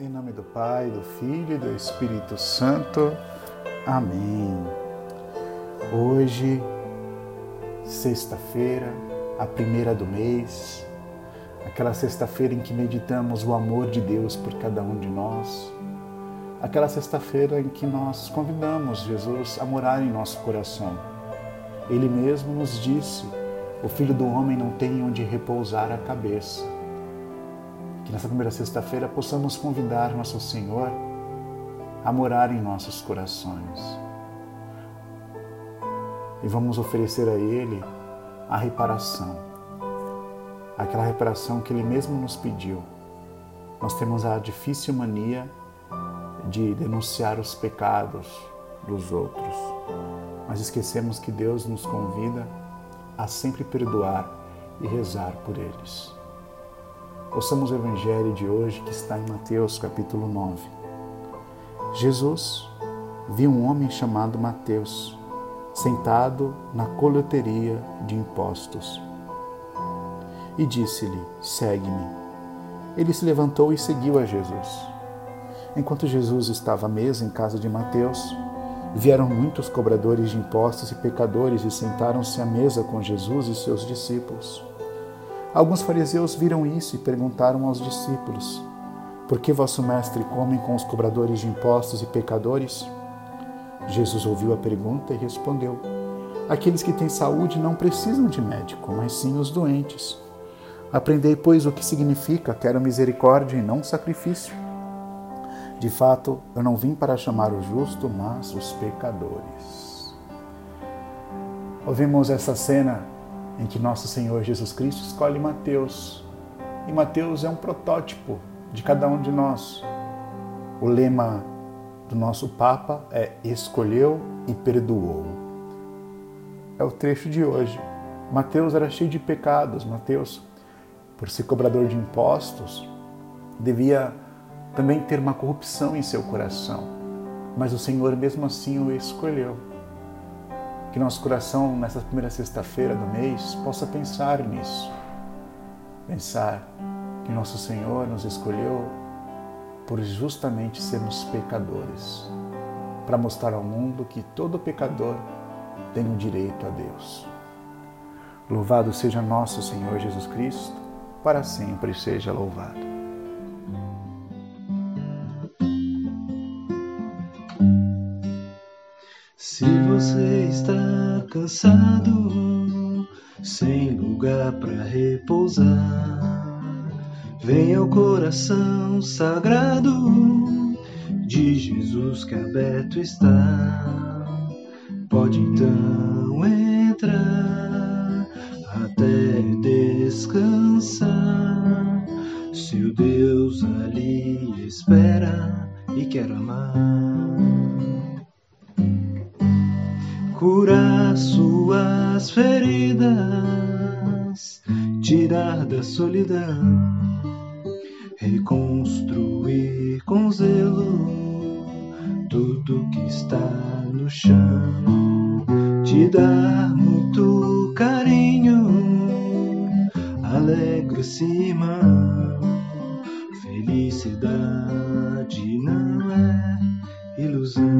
Em nome do Pai, do Filho e do Espírito Santo. Amém. Hoje, sexta-feira, a primeira do mês, aquela sexta-feira em que meditamos o amor de Deus por cada um de nós, aquela sexta-feira em que nós convidamos Jesus a morar em nosso coração. Ele mesmo nos disse: o filho do homem não tem onde repousar a cabeça que nessa primeira sexta-feira possamos convidar nosso Senhor a morar em nossos corações. E vamos oferecer a Ele a reparação, aquela reparação que Ele mesmo nos pediu. Nós temos a difícil mania de denunciar os pecados dos outros, mas esquecemos que Deus nos convida a sempre perdoar e rezar por eles. Ouçamos o Evangelho de hoje que está em Mateus capítulo 9. Jesus viu um homem chamado Mateus sentado na coleteria de impostos e disse-lhe: Segue-me. Ele se levantou e seguiu a Jesus. Enquanto Jesus estava à mesa em casa de Mateus, vieram muitos cobradores de impostos e pecadores e sentaram-se à mesa com Jesus e seus discípulos. Alguns fariseus viram isso e perguntaram aos discípulos: Por que vosso mestre come com os cobradores de impostos e pecadores? Jesus ouviu a pergunta e respondeu: Aqueles que têm saúde não precisam de médico, mas sim os doentes. Aprendei, pois, o que significa quero misericórdia e não sacrifício. De fato, eu não vim para chamar o justo, mas os pecadores. Ouvimos essa cena em que nosso Senhor Jesus Cristo escolhe Mateus. E Mateus é um protótipo de cada um de nós. O lema do nosso Papa é escolheu e perdoou. É o trecho de hoje. Mateus era cheio de pecados. Mateus, por ser cobrador de impostos, devia também ter uma corrupção em seu coração. Mas o Senhor mesmo assim o escolheu que nosso coração, nessa primeira sexta-feira do mês, possa pensar nisso. Pensar que nosso Senhor nos escolheu por justamente sermos pecadores, para mostrar ao mundo que todo pecador tem o direito a Deus. Louvado seja nosso Senhor Jesus Cristo, para sempre seja louvado. Você está cansado, sem lugar para repousar, venha ao coração sagrado de Jesus que aberto está. Pode então solidão, reconstruir com zelo tudo que está no chão, te dar muito carinho, alegre-se, irmão, felicidade não é ilusão.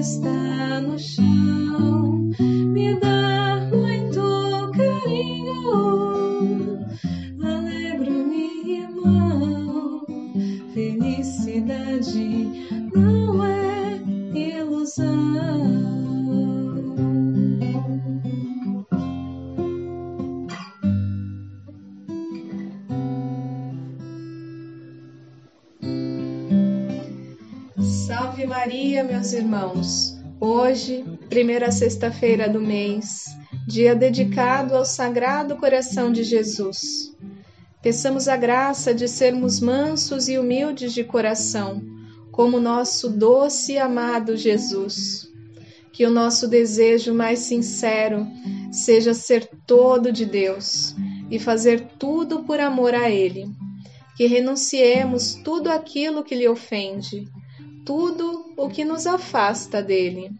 Está no chão, me dar irmãos. Hoje, primeira sexta-feira do mês, dia dedicado ao Sagrado Coração de Jesus. Peçamos a graça de sermos mansos e humildes de coração, como nosso doce e amado Jesus. Que o nosso desejo mais sincero seja ser todo de Deus e fazer tudo por amor a Ele. Que renunciemos tudo aquilo que lhe ofende tudo o que nos afasta dele.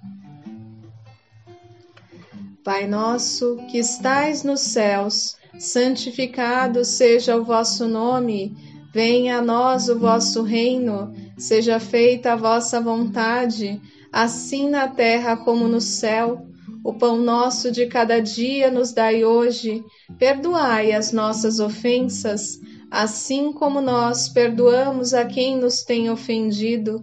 Pai nosso que estais nos céus, santificado seja o vosso nome, venha a nós o vosso reino, seja feita a vossa vontade, assim na terra como no céu. O pão nosso de cada dia nos dai hoje, perdoai as nossas ofensas, assim como nós perdoamos a quem nos tem ofendido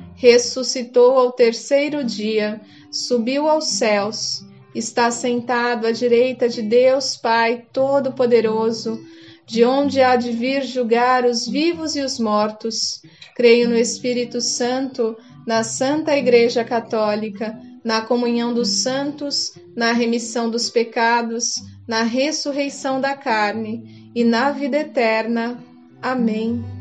ressuscitou ao terceiro dia subiu aos céus, está sentado à direita de Deus Pai Todo-Poderoso, de onde há de vir julgar os vivos e os mortos. Creio no Espírito Santo, na Santa Igreja Católica, na comunhão dos santos, na remissão dos pecados, na ressurreição da carne e na vida eterna. Amém.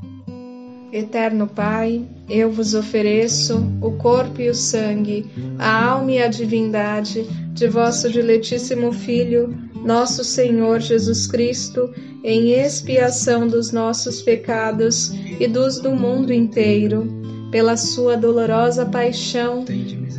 Eterno Pai, eu vos ofereço o corpo e o sangue, a alma e a divindade de vosso diletíssimo Filho, nosso Senhor Jesus Cristo, em expiação dos nossos pecados e dos do mundo inteiro, pela sua dolorosa paixão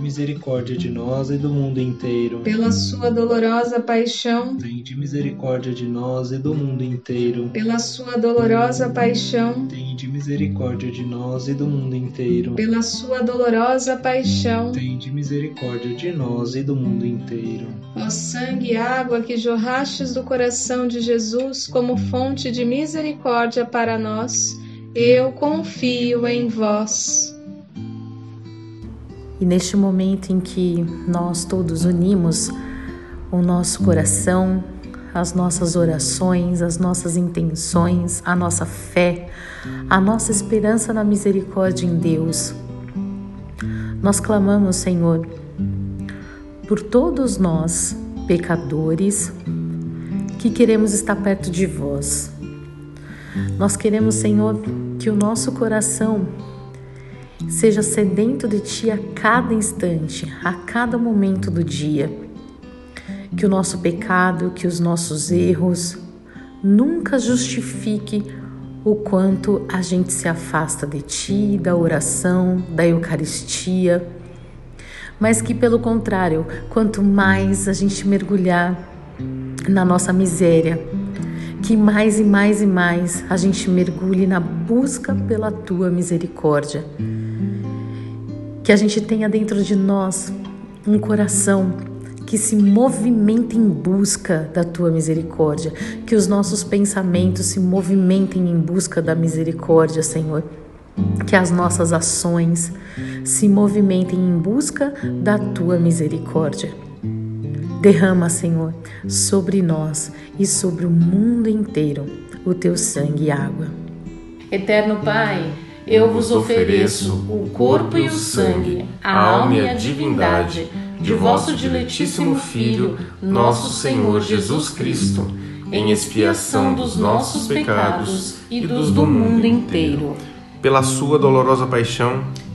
misericórdia de nós e do mundo inteiro. Pela sua dolorosa paixão, tende misericórdia de nós e do mundo inteiro. Pela sua dolorosa paixão, tende misericórdia de nós e do mundo inteiro. Pela sua dolorosa paixão, tende misericórdia de nós e do mundo inteiro. Ó sangue e água que jorrastes do coração de Jesus como fonte de misericórdia para nós, eu confio em vós. E neste momento em que nós todos unimos o nosso coração, as nossas orações, as nossas intenções, a nossa fé, a nossa esperança na misericórdia em Deus, nós clamamos, Senhor, por todos nós, pecadores, que queremos estar perto de vós. Nós queremos, Senhor, que o nosso coração seja sedento de Ti a cada instante, a cada momento do dia. Que o nosso pecado, que os nossos erros nunca justifique o quanto a gente se afasta de Ti, da oração, da Eucaristia, mas que pelo contrário, quanto mais a gente mergulhar na nossa miséria, que mais e mais e mais a gente mergulhe na busca pela Tua misericórdia que a gente tenha dentro de nós um coração que se movimenta em busca da tua misericórdia, que os nossos pensamentos se movimentem em busca da misericórdia, Senhor. Que as nossas ações se movimentem em busca da tua misericórdia. Derrama, Senhor, sobre nós e sobre o mundo inteiro o teu sangue e água. Eterno Pai, eu vos ofereço o corpo e o sangue, a alma e a divindade de vosso diletíssimo Filho, nosso Senhor Jesus Cristo, em expiação dos nossos pecados e dos do mundo inteiro. Pela sua dolorosa paixão,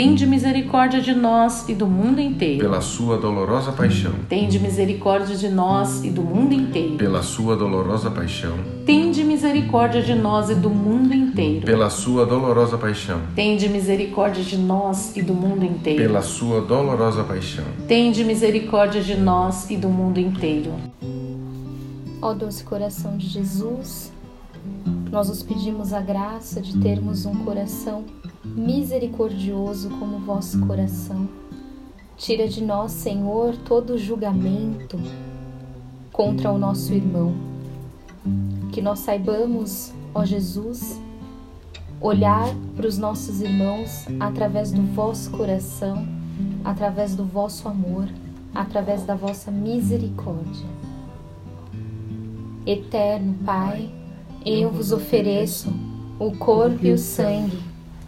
Tende misericórdia de nós e do mundo inteiro. Pela sua dolorosa paixão. Tende misericórdia de nós e do mundo inteiro. Pela sua dolorosa paixão. Tende misericórdia de nós e do mundo inteiro. Pela sua dolorosa paixão. Tende misericórdia de nós e do mundo inteiro. Pela sua dolorosa paixão. Tende misericórdia de nós e do mundo inteiro. Ó doce coração de Jesus, nós os pedimos a graça de termos um coração misericordioso como vosso coração. Tira de nós, Senhor, todo julgamento contra o nosso irmão. Que nós saibamos, ó Jesus, olhar para os nossos irmãos através do vosso coração, através do vosso amor, através da vossa misericórdia. Eterno Pai, eu vos ofereço o corpo e o sangue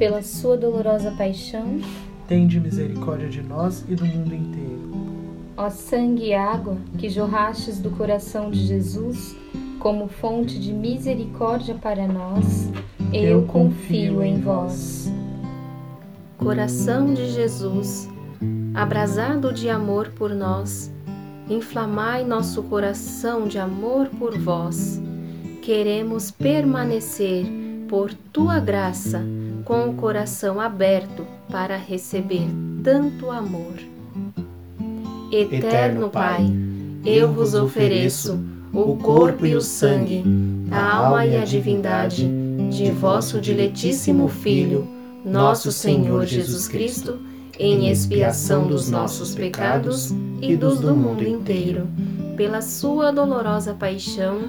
pela sua dolorosa paixão, tende misericórdia de nós e do mundo inteiro. Ó sangue e água que jorrastes do coração de Jesus como fonte de misericórdia para nós, eu confio em vós. Coração de Jesus, abrasado de amor por nós, inflamai nosso coração de amor por vós. Queremos permanecer por tua graça com o coração aberto para receber tanto amor. Eterno Pai, eu vos ofereço o corpo e o sangue, a alma e a divindade de vosso diletíssimo Filho, nosso Senhor Jesus Cristo, em expiação dos nossos pecados e dos do mundo inteiro, pela sua dolorosa paixão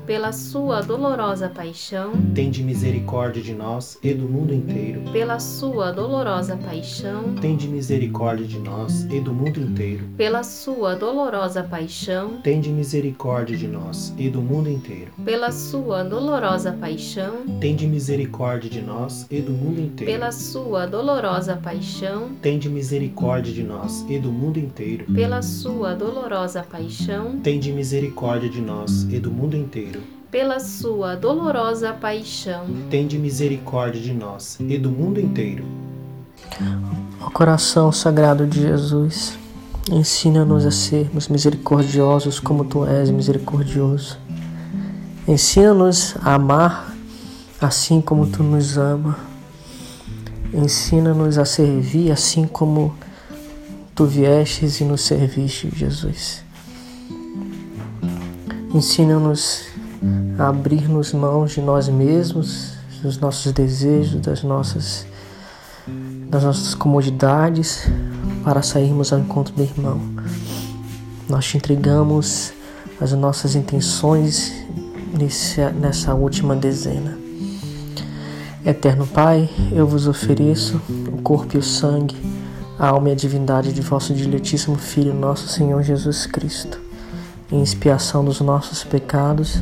pela sua dolorosa paixão, tende misericórdia de nós e do mundo inteiro. Pela sua dolorosa paixão, tende misericórdia de nós e do mundo inteiro. Pela sua dolorosa paixão, tende misericórdia de nós e do mundo inteiro. Pela sua dolorosa paixão, tende misericórdia de nós e do mundo inteiro. Pela sua dolorosa paixão, tende misericórdia de nós e do mundo inteiro. Pela sua dolorosa paixão, tende misericórdia de nós e do mundo inteiro pela sua dolorosa paixão. Tende misericórdia de nós e do mundo inteiro. Ó coração sagrado de Jesus, ensina-nos a sermos misericordiosos como tu és misericordioso. Ensina-nos a amar assim como tu nos ama. Ensina-nos a servir assim como tu viestes e nos serviste, Jesus. Ensina-nos a abrir-nos mãos de nós mesmos, dos nossos desejos, das nossas das nossas comodidades para sairmos ao encontro do irmão. Nós te entregamos as nossas intenções nesse, nessa última dezena. Eterno Pai, eu vos ofereço o corpo e o sangue, a alma e a divindade de vosso diletíssimo Filho, nosso Senhor Jesus Cristo, em expiação dos nossos pecados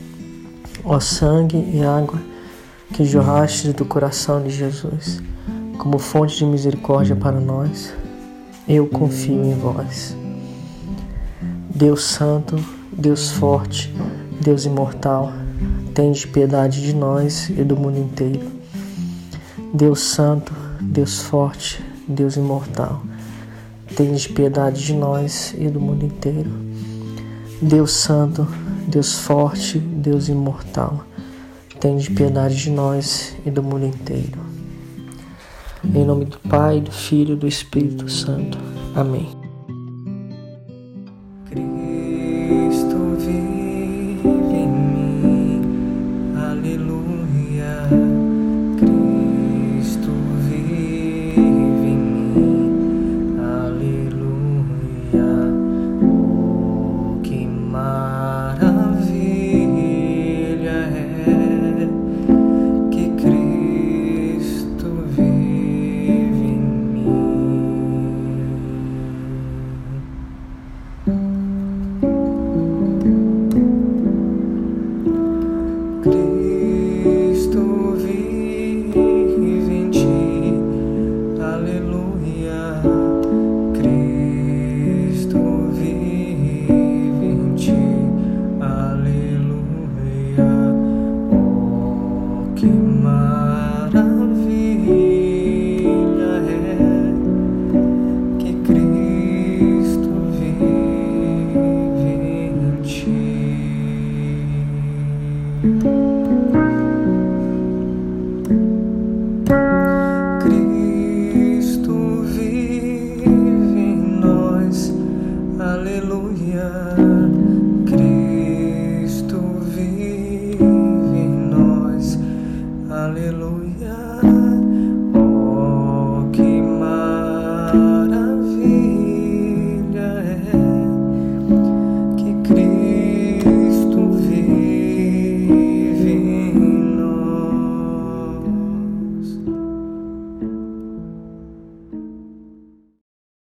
Ó sangue e água que jorraste do coração de Jesus, como fonte de misericórdia para nós, eu confio em vós. Deus Santo, Deus forte, Deus imortal, tende piedade de nós e do mundo inteiro. Deus santo, Deus forte, Deus imortal, tende piedade de nós e do mundo inteiro. Deus santo, Deus forte, Deus imortal, tende piedade de nós e do mundo inteiro. Em nome do Pai, do Filho e do Espírito Santo. Amém. Cristo